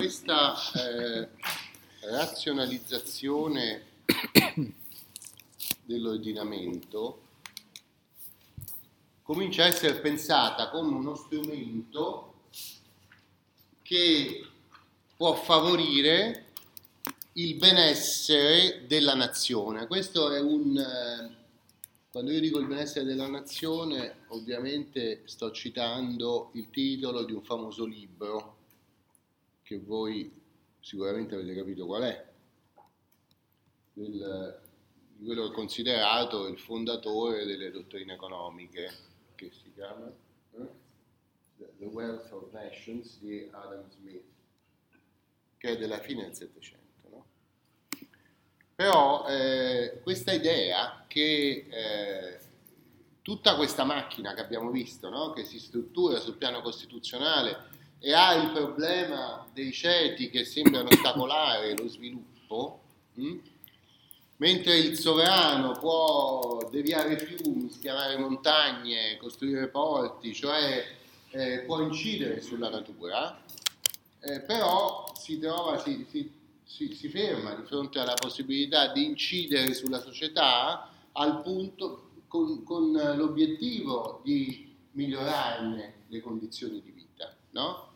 questa eh, razionalizzazione dell'ordinamento comincia a essere pensata come uno strumento che può favorire il benessere della nazione. Questo è un... Eh, quando io dico il benessere della nazione, ovviamente sto citando il titolo di un famoso libro che voi sicuramente avete capito qual è, del, di quello che è considerato il fondatore delle dottrine economiche, che si chiama eh? The Wealth of Nations di Adam Smith, che è della fine del Settecento. No? Però eh, questa idea che eh, tutta questa macchina che abbiamo visto, no? che si struttura sul piano costituzionale e ha il problema dei ceti che sembrano ostacolare lo sviluppo, mh? Hm? mentre il sovrano può deviare fiumi, schiavare montagne, costruire porti, cioè eh, può incidere sulla natura, eh, però si trova, si, si, si, si, ferma di fronte alla possibilità di incidere sulla società al punto con, con l'obiettivo di migliorarne le condizioni di vita, no?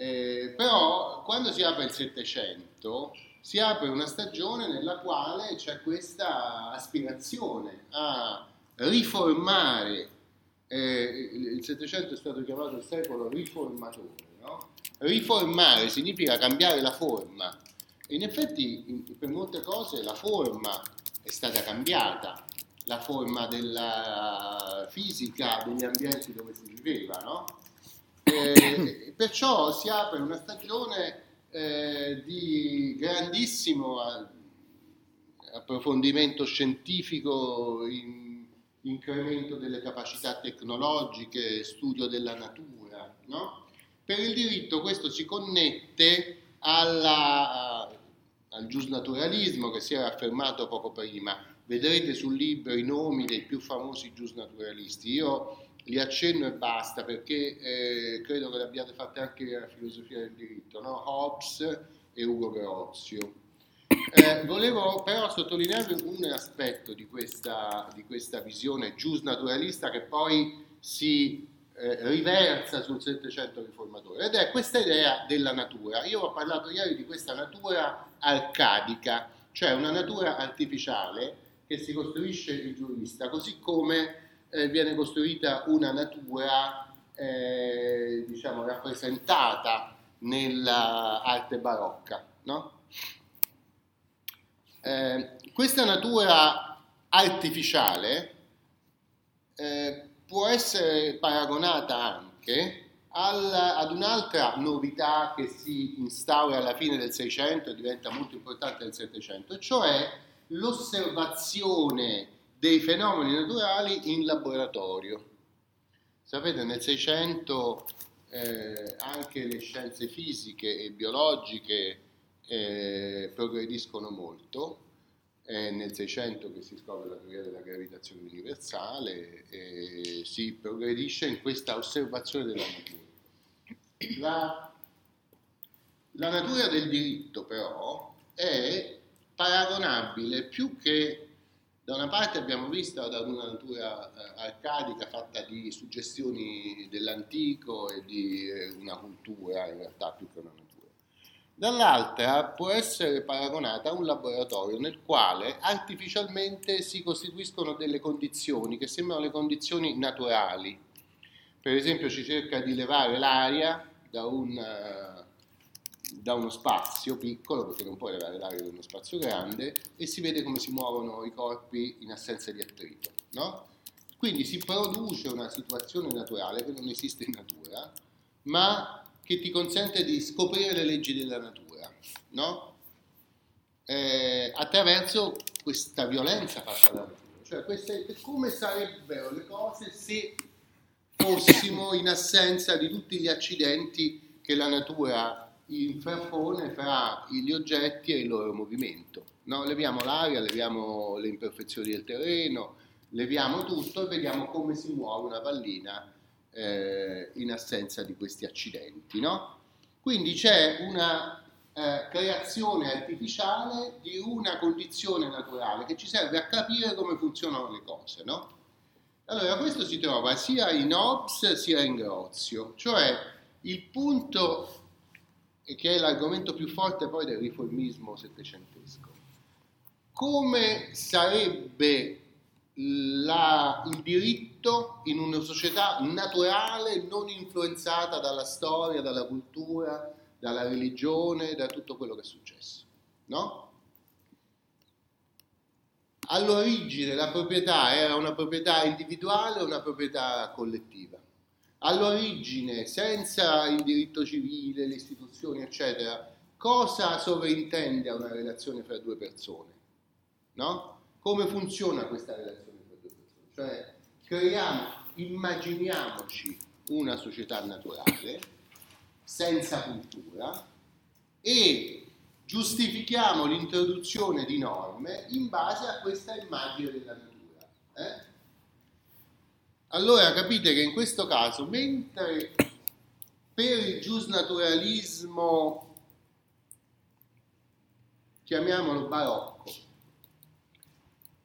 Eh, però quando si apre il Settecento si apre una stagione nella quale c'è questa aspirazione a riformare, eh, il Settecento è stato chiamato il secolo riformatore, no? riformare significa cambiare la forma in effetti per molte cose la forma è stata cambiata, la forma della fisica degli ambienti dove si viveva, no? Eh, perciò si apre una stagione eh, di grandissimo approfondimento scientifico, in, incremento delle capacità tecnologiche, studio della natura. No? Per il diritto questo si connette alla, al giusnaturalismo che si era affermato poco prima. Vedrete sul libro i nomi dei più famosi giusnaturalisti. Io li accenno e basta perché eh, credo che le abbiate anche la filosofia del diritto, no? Hobbes e Ugo Grozio. Eh, volevo però sottolineare un aspetto di questa, di questa visione giusnaturalista che poi si eh, riversa sul Settecento riformatore ed è questa idea della natura. Io ho parlato ieri di questa natura arcadica, cioè una natura artificiale che si costruisce il giurista, così come eh, viene costruita una natura eh, diciamo, rappresentata nell'arte barocca. No? Eh, questa natura artificiale eh, può essere paragonata anche al, ad un'altra novità che si instaura alla fine del Seicento e diventa molto importante nel Settecento, cioè l'osservazione dei fenomeni naturali in laboratorio. Sapete, nel 600 eh, anche le scienze fisiche e biologiche eh, progrediscono molto, è nel 600 che si scopre la teoria della gravitazione universale e si progredisce in questa osservazione della natura. La, la natura del diritto però è paragonabile più che da una parte abbiamo visto da una natura eh, arcadica fatta di suggestioni dell'antico e di eh, una cultura in realtà più che una natura. Dall'altra può essere paragonata a un laboratorio nel quale artificialmente si costituiscono delle condizioni che sembrano le condizioni naturali. Per esempio si cerca di levare l'aria da un eh, da uno spazio piccolo, perché non puoi levare l'aria da uno spazio grande, e si vede come si muovono i corpi in assenza di attrito. No? Quindi si produce una situazione naturale che non esiste in natura, ma che ti consente di scoprire le leggi della natura, no? eh, attraverso questa violenza fatta dalla natura. Cioè, queste, come sarebbero le cose se fossimo in assenza di tutti gli accidenti che la natura infrappone fra gli oggetti e il loro movimento. No? Leviamo l'aria, leviamo le imperfezioni del terreno, leviamo tutto e vediamo come si muove una pallina eh, in assenza di questi accidenti. No? Quindi c'è una eh, creazione artificiale di una condizione naturale che ci serve a capire come funzionano le cose, no? Allora, questo si trova sia in Hobbes sia in Grozio, cioè il punto che è l'argomento più forte poi del riformismo settecentesco. Come sarebbe la, il diritto in una società naturale non influenzata dalla storia, dalla cultura, dalla religione, da tutto quello che è successo. No? All'origine la proprietà era una proprietà individuale o una proprietà collettiva? All'origine, senza il diritto civile, le istituzioni, eccetera, cosa sovrintende a una relazione fra due persone? No? Come funziona questa relazione fra due persone? Cioè, creiamo, immaginiamoci una società naturale, senza cultura, e giustifichiamo l'introduzione di norme in base a questa immagine della natura. Eh? Allora capite che in questo caso, mentre per il giusnaturalismo, chiamiamolo barocco,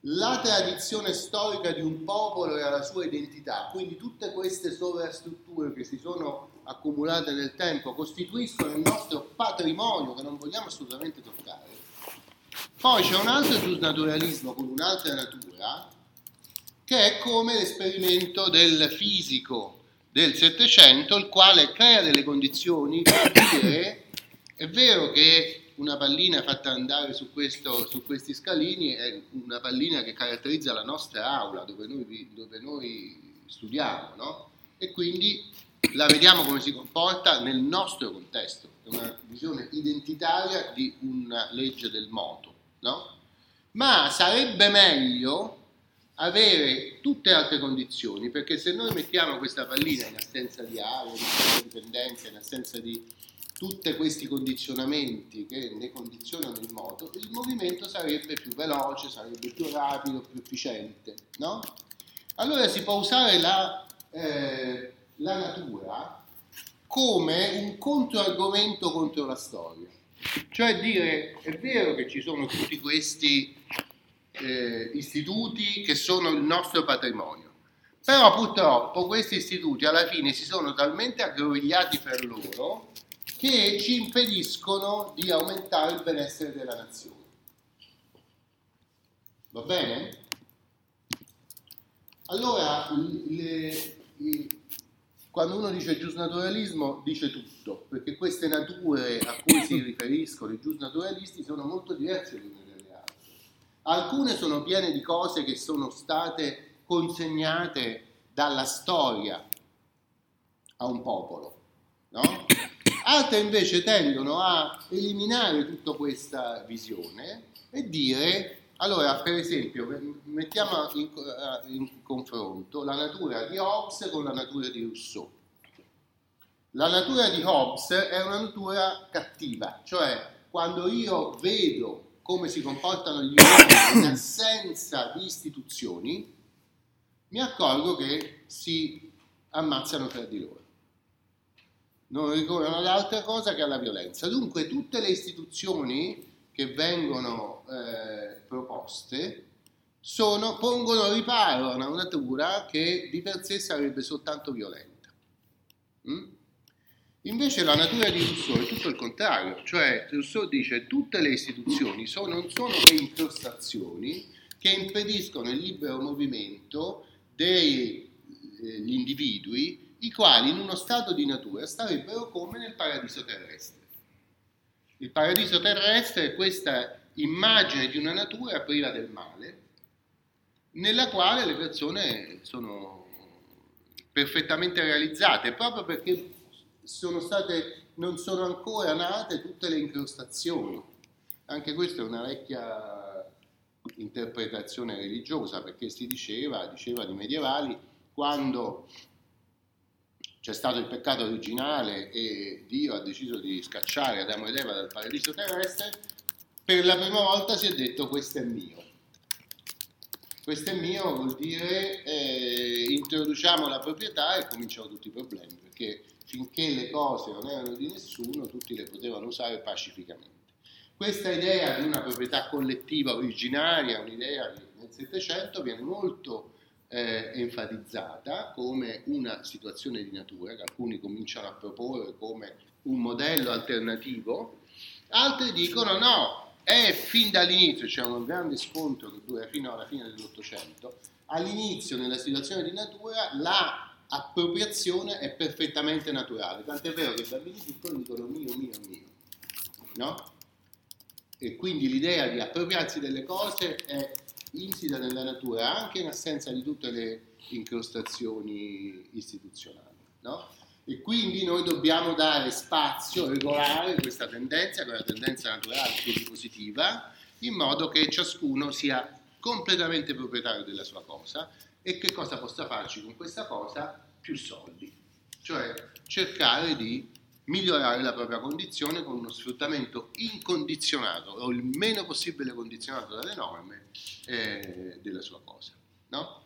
la tradizione storica di un popolo era la sua identità, quindi tutte queste sovrastrutture che si sono accumulate nel tempo costituiscono il nostro patrimonio che non vogliamo assolutamente toccare. Poi c'è un altro giusnaturalismo con un'altra natura che è come l'esperimento del fisico del Settecento, il quale crea delle condizioni per è vero che una pallina fatta andare su, questo, su, questi scalini è una pallina che caratterizza la nostra aula dove noi, dove noi studiamo, no? E quindi la vediamo come si comporta nel nostro contesto, è una visione identitaria di una legge del moto, no? Ma sarebbe meglio avere tutte altre condizioni, perché se noi mettiamo questa pallina in assenza di aria, in dipendenza, in assenza di tutti questi condizionamenti che ne condizionano il moto, il movimento sarebbe più veloce, sarebbe più rapido, più efficiente, no? Allora si può usare la, eh, la natura come un controargomento contro la storia. Cioè dire, è vero che ci sono tutti questi eh, istituti che sono il nostro patrimonio, però purtroppo questi istituti alla fine si sono talmente aggrovigliati per loro che ci impediscono di aumentare il benessere della nazione. Va bene? Allora, le, le, quando uno dice giusnaturalismo dice tutto, perché queste nature a cui si riferiscono i giusnaturalisti sono molto diverse le. Alcune sono piene di cose che sono state consegnate dalla storia a un popolo, no? Altre invece tendono a eliminare tutta questa visione e dire, allora per esempio, mettiamo in, eh, in confronto la natura di Hobbes con la natura di Rousseau. La natura di Hobbes è una natura cattiva, cioè quando io vedo come si comportano gli uomini in assenza di istituzioni, mi accorgo che si ammazzano tra di loro non ricorrono ad altra cosa che alla violenza. Dunque tutte le istituzioni che vengono eh, proposte sono, pongono riparo a una natura che di per sé sarebbe soltanto violenta. Mm? Invece la natura di Rousseau è tutto il contrario, cioè Rousseau dice che tutte le istituzioni sono, non sono che incrostazioni che impediscono il libero movimento degli eh, individui i quali in uno stato di natura starebbero come nel paradiso terrestre. Il paradiso terrestre è questa immagine di una natura priva del male, nella quale le persone sono perfettamente realizzate, proprio perché sono state, non sono ancora nate tutte le incrostazioni. Anche questa è una vecchia interpretazione religiosa, perché si diceva, diceva di medievali, quando c'è stato il peccato originale e Dio ha deciso di scacciare Adamo ed Eva dal paradiso terrestre, per la prima volta si è detto questo è mio. Questo è mio vuol dire eh, introduciamo la proprietà e cominciano tutti i problemi, perché finché le cose non erano di nessuno, tutti le potevano usare pacificamente. Questa idea di una proprietà collettiva originaria, un'idea che nel Settecento viene molto eh, enfatizzata come una situazione di natura che alcuni cominciano a proporre come un modello alternativo, altri dicono no, è fin dall'inizio, c'è un grande scontro che dura fino alla fine dell'Ottocento, all'inizio nella situazione di natura la appropriazione è perfettamente naturale, tant'è vero che i bambini piccoli dicono mio, mio, mio, no? E quindi l'idea di appropriarsi delle cose è insita nella natura anche in assenza di tutte le incrostazioni istituzionali. No? E quindi noi dobbiamo dare spazio, regolare questa tendenza, quella tendenza naturale, quindi positiva, in modo che ciascuno sia completamente proprietario della sua cosa e che cosa possa farci con questa cosa? Più soldi. Cioè cercare di migliorare la propria condizione con uno sfruttamento incondizionato o il meno possibile condizionato dalle norme eh, della sua cosa. No?